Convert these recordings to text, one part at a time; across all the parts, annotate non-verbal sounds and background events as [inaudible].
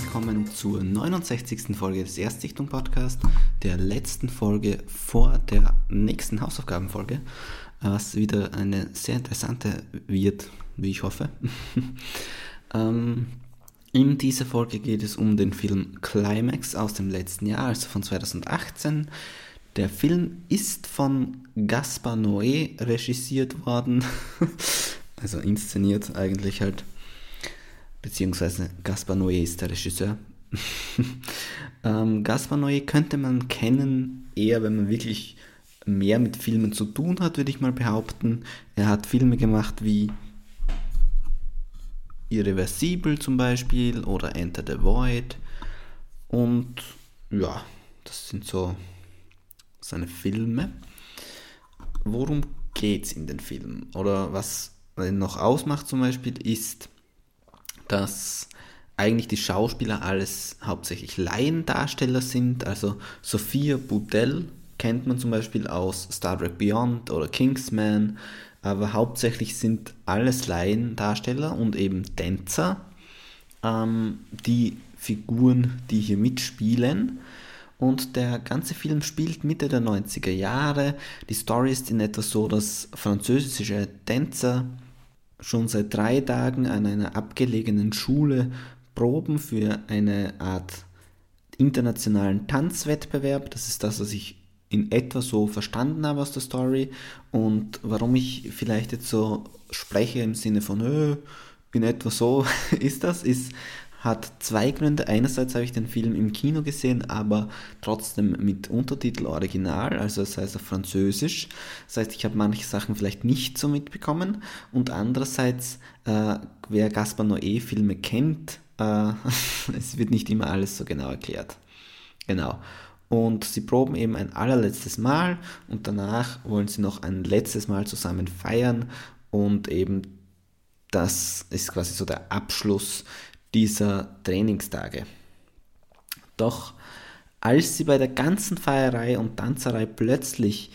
willkommen zur 69. Folge des Erstsichtung Podcast, der letzten Folge vor der nächsten Hausaufgabenfolge, was wieder eine sehr interessante wird, wie ich hoffe. [laughs] ähm, in dieser Folge geht es um den Film Climax aus dem letzten Jahr, also von 2018. Der Film ist von Gaspar Noé regisiert worden, [laughs] also inszeniert eigentlich halt beziehungsweise Gaspar Noé ist der Regisseur. [laughs] ähm, Gaspar Noé könnte man kennen, eher wenn man wirklich mehr mit Filmen zu tun hat, würde ich mal behaupten. Er hat Filme gemacht wie Irreversibel zum Beispiel oder Enter the Void. Und ja, das sind so seine Filme. Worum geht es in den Filmen? Oder was noch ausmacht zum Beispiel ist, dass eigentlich die Schauspieler alles hauptsächlich Laiendarsteller sind. Also Sophia Boudel kennt man zum Beispiel aus Star Trek Beyond oder Kingsman, aber hauptsächlich sind alles Laiendarsteller und eben Tänzer, ähm, die Figuren, die hier mitspielen. Und der ganze Film spielt Mitte der 90er Jahre. Die Story ist in etwa so, dass französische Tänzer schon seit drei Tagen an einer abgelegenen Schule proben für eine Art internationalen Tanzwettbewerb. Das ist das, was ich in etwa so verstanden habe aus der Story und warum ich vielleicht jetzt so spreche im Sinne von, öh, in etwa so [laughs] ist das, ist, hat zwei Gründe. Einerseits habe ich den Film im Kino gesehen, aber trotzdem mit Untertitel original, also das heißt auf Französisch. Das heißt, ich habe manche Sachen vielleicht nicht so mitbekommen. Und andererseits, äh, wer Gaspar Noé Filme kennt, äh, [laughs] es wird nicht immer alles so genau erklärt. Genau. Und sie proben eben ein allerletztes Mal und danach wollen sie noch ein letztes Mal zusammen feiern und eben das ist quasi so der Abschluss dieser Trainingstage. Doch als sie bei der ganzen Feierei und Tanzerei plötzlich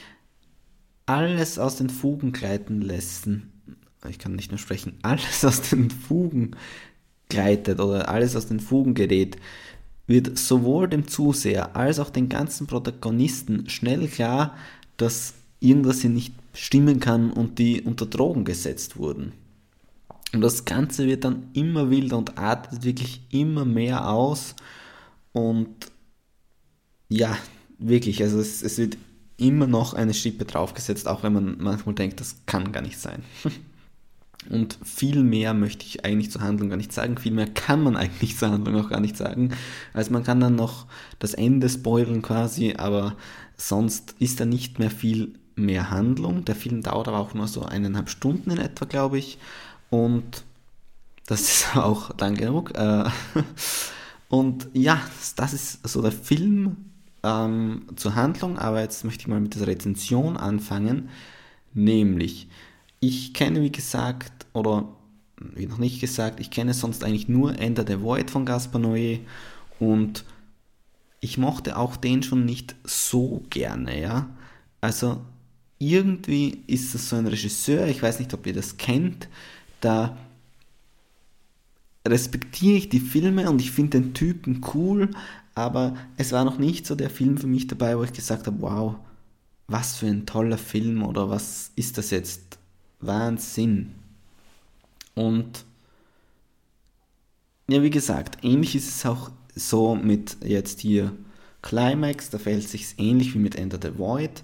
alles aus den Fugen gleiten lassen, ich kann nicht mehr sprechen, [laughs] alles aus den Fugen gleitet oder alles aus den Fugen gerät, wird sowohl dem Zuseher als auch den ganzen Protagonisten schnell klar, dass irgendwas hier nicht stimmen kann und die unter Drogen gesetzt wurden. Und das Ganze wird dann immer wilder und artet wirklich immer mehr aus. Und ja, wirklich, also es, es wird immer noch eine Schippe draufgesetzt, auch wenn man manchmal denkt, das kann gar nicht sein. [laughs] Und viel mehr möchte ich eigentlich zur Handlung gar nicht sagen. Viel mehr kann man eigentlich zur Handlung auch gar nicht sagen. Also man kann dann noch das Ende spoilern quasi, aber sonst ist da nicht mehr viel mehr Handlung. Der Film dauert aber auch nur so eineinhalb Stunden in etwa, glaube ich. Und das ist [laughs] auch lang genug. Äh, [laughs] und ja, das ist so der Film ähm, zur Handlung, aber jetzt möchte ich mal mit der Rezension anfangen. Nämlich, ich kenne wie gesagt, oder wie noch nicht gesagt, ich kenne sonst eigentlich nur Ender the Void von Gaspar Noé und ich mochte auch den schon nicht so gerne, ja. Also irgendwie ist das so ein Regisseur, ich weiß nicht, ob ihr das kennt, da respektiere ich die Filme und ich finde den Typen cool, aber es war noch nicht so der Film für mich dabei, wo ich gesagt habe, wow, was für ein toller Film oder was ist das jetzt? Wahnsinn. Und ja, wie gesagt, ähnlich ist es auch so mit jetzt hier Climax, da fällt sich ähnlich wie mit Enter the Void.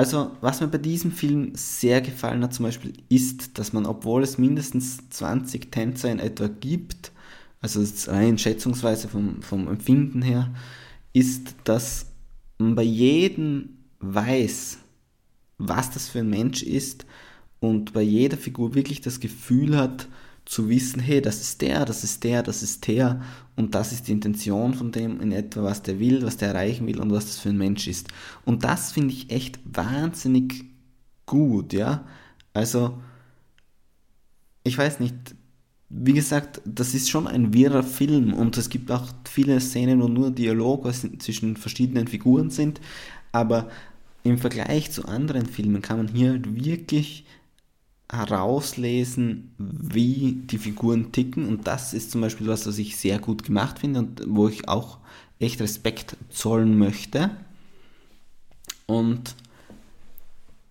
Also, was mir bei diesem Film sehr gefallen hat, zum Beispiel, ist, dass man, obwohl es mindestens 20 Tänzer in etwa gibt, also rein schätzungsweise vom, vom Empfinden her, ist, dass man bei jedem weiß, was das für ein Mensch ist und bei jeder Figur wirklich das Gefühl hat, zu wissen, hey, das ist der, das ist der, das ist der und das ist die Intention von dem in etwa, was der will, was der erreichen will und was das für ein Mensch ist. Und das finde ich echt wahnsinnig gut, ja. Also, ich weiß nicht, wie gesagt, das ist schon ein wirrer Film und es gibt auch viele Szenen, wo nur Dialoge zwischen verschiedenen Figuren sind, aber im Vergleich zu anderen Filmen kann man hier halt wirklich herauslesen, wie die Figuren ticken. Und das ist zum Beispiel was, was ich sehr gut gemacht finde und wo ich auch echt Respekt zollen möchte. Und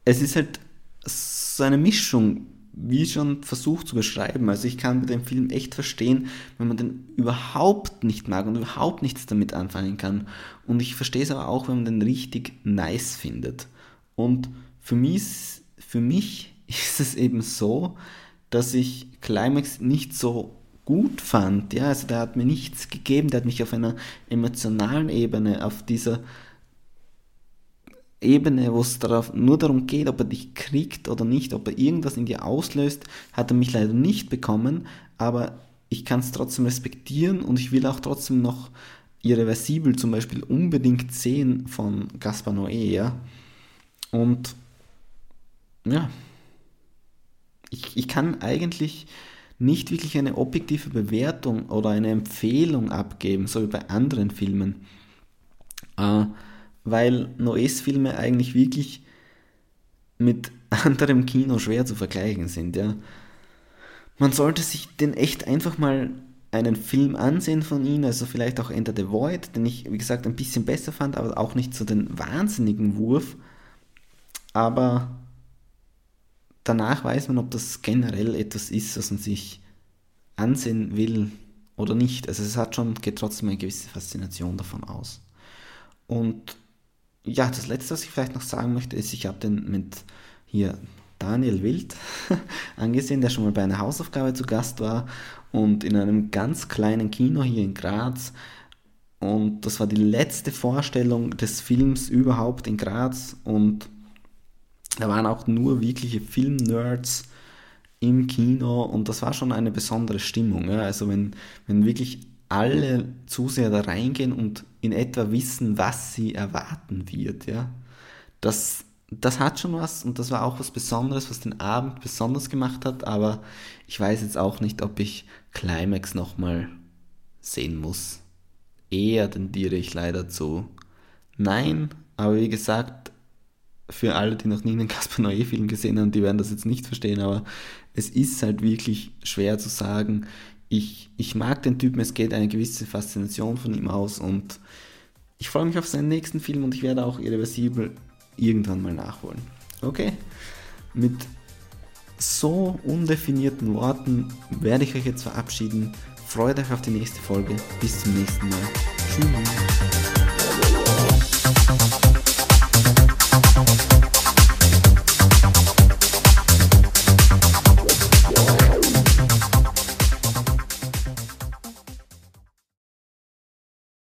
es ist halt so eine Mischung, wie schon versucht zu beschreiben. Also ich kann den Film echt verstehen, wenn man den überhaupt nicht mag und überhaupt nichts damit anfangen kann. Und ich verstehe es aber auch, wenn man den richtig nice findet. Und für mich, für mich ist es eben so, dass ich Climax nicht so gut fand. Ja, also der hat mir nichts gegeben, der hat mich auf einer emotionalen Ebene, auf dieser Ebene, wo es darauf, nur darum geht, ob er dich kriegt oder nicht, ob er irgendwas in dir auslöst, hat er mich leider nicht bekommen, aber ich kann es trotzdem respektieren und ich will auch trotzdem noch Irreversibel zum Beispiel unbedingt sehen von Gaspar Noé, ja. Und ja, ich, ich kann eigentlich nicht wirklich eine objektive Bewertung oder eine Empfehlung abgeben, so wie bei anderen Filmen. Äh, weil Noes-Filme eigentlich wirklich mit [laughs] anderem Kino schwer zu vergleichen sind, ja. Man sollte sich den echt einfach mal einen Film ansehen von ihm, also vielleicht auch Enter the Void, den ich, wie gesagt, ein bisschen besser fand, aber auch nicht so den wahnsinnigen Wurf. Aber danach weiß man, ob das generell etwas ist, was man sich ansehen will oder nicht. Also es hat schon, geht trotzdem eine gewisse Faszination davon aus. Und ja, das letzte, was ich vielleicht noch sagen möchte, ist, ich habe den mit hier Daniel Wild [laughs] angesehen, der schon mal bei einer Hausaufgabe zu Gast war und in einem ganz kleinen Kino hier in Graz. Und das war die letzte Vorstellung des Films überhaupt in Graz und da waren auch nur wirkliche Film-Nerds im Kino und das war schon eine besondere Stimmung. Ja? Also wenn, wenn wirklich alle Zuseher da reingehen und in etwa wissen, was sie erwarten wird, ja. Das, das hat schon was und das war auch was Besonderes, was den Abend besonders gemacht hat, aber ich weiß jetzt auch nicht, ob ich Climax nochmal sehen muss. Eher tendiere ich leider zu nein, aber wie gesagt, für alle, die noch nie einen Caspar Noé-Film gesehen haben, die werden das jetzt nicht verstehen, aber es ist halt wirklich schwer zu sagen, ich, ich mag den Typen, es geht eine gewisse Faszination von ihm aus und ich freue mich auf seinen nächsten Film und ich werde auch Irreversibel irgendwann mal nachholen. Okay? Mit so undefinierten Worten werde ich euch jetzt verabschieden. Freut euch auf die nächste Folge. Bis zum nächsten Mal. Tschüss.